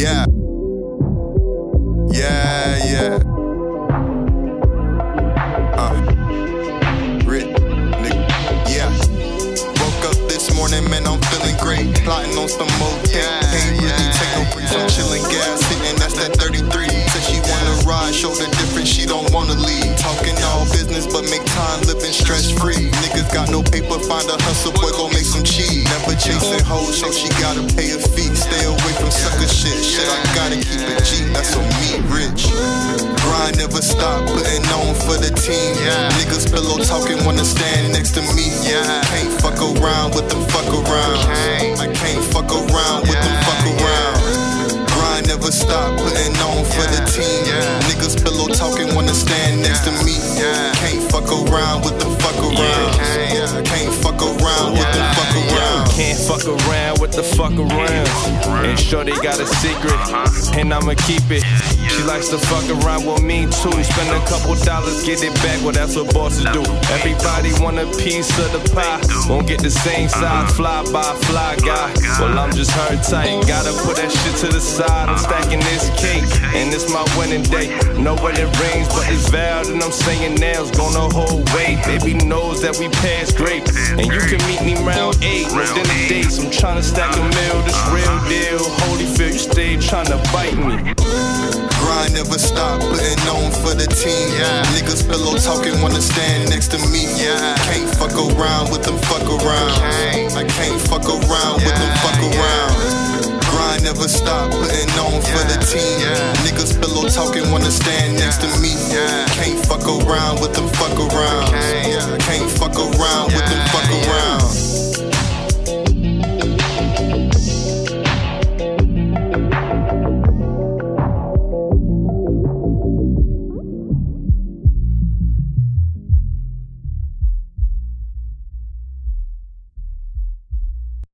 Yeah. Yeah, yeah. Uh. Rich, nigga. Yeah. Woke up this morning, man, I'm feeling great. Plotting on some more cake. Can't show the difference, she don't wanna leave. Talking all business, but make time living stress free. Niggas got no paper, find a hustle, boy, go make some cheese. Never chasing hoes, so she gotta pay a fee. Stay away from sucker shit. Shit, I gotta keep it G, that's on me, rich. Grind never stop, putting on for the team. Niggas pillow talking, wanna stand next to me. Can't fuck around with them fuck around. Next to me. Can't fuck around with them fuck around. Can't fuck around with them fuck around. Can't fuck around with the fuck around. And sure they got a secret, and I'ma keep it. She likes to fuck around with me too. Spend a couple dollars, get it back. Well, that's what bosses do. Everybody want a piece of the pie. Won't get the same size, fly by fly guy. Well, I'm just her tight. Gotta put that shit to the side. I'm stacking this cake, and it's my winning day. Know when it rings, but it's vowed, and I'm saying now it's gonna hold weight. Baby knows that we pass great, and you can meet me round eight. No the dates. I'm trying to stack a meal. This real deal. Holyfield, you stay trying to bite me. Grind never stop, putting on for the team. Yeah. Niggas pillow talking, wanna stand next to me. Can't fuck around with them fuck around. I can't fuck around with them fuck around. Grind never stop, putting on for the team. Niggas pillow talking, wanna stand next to me. Can't fuck around with them fuck around. Can't fuck around with them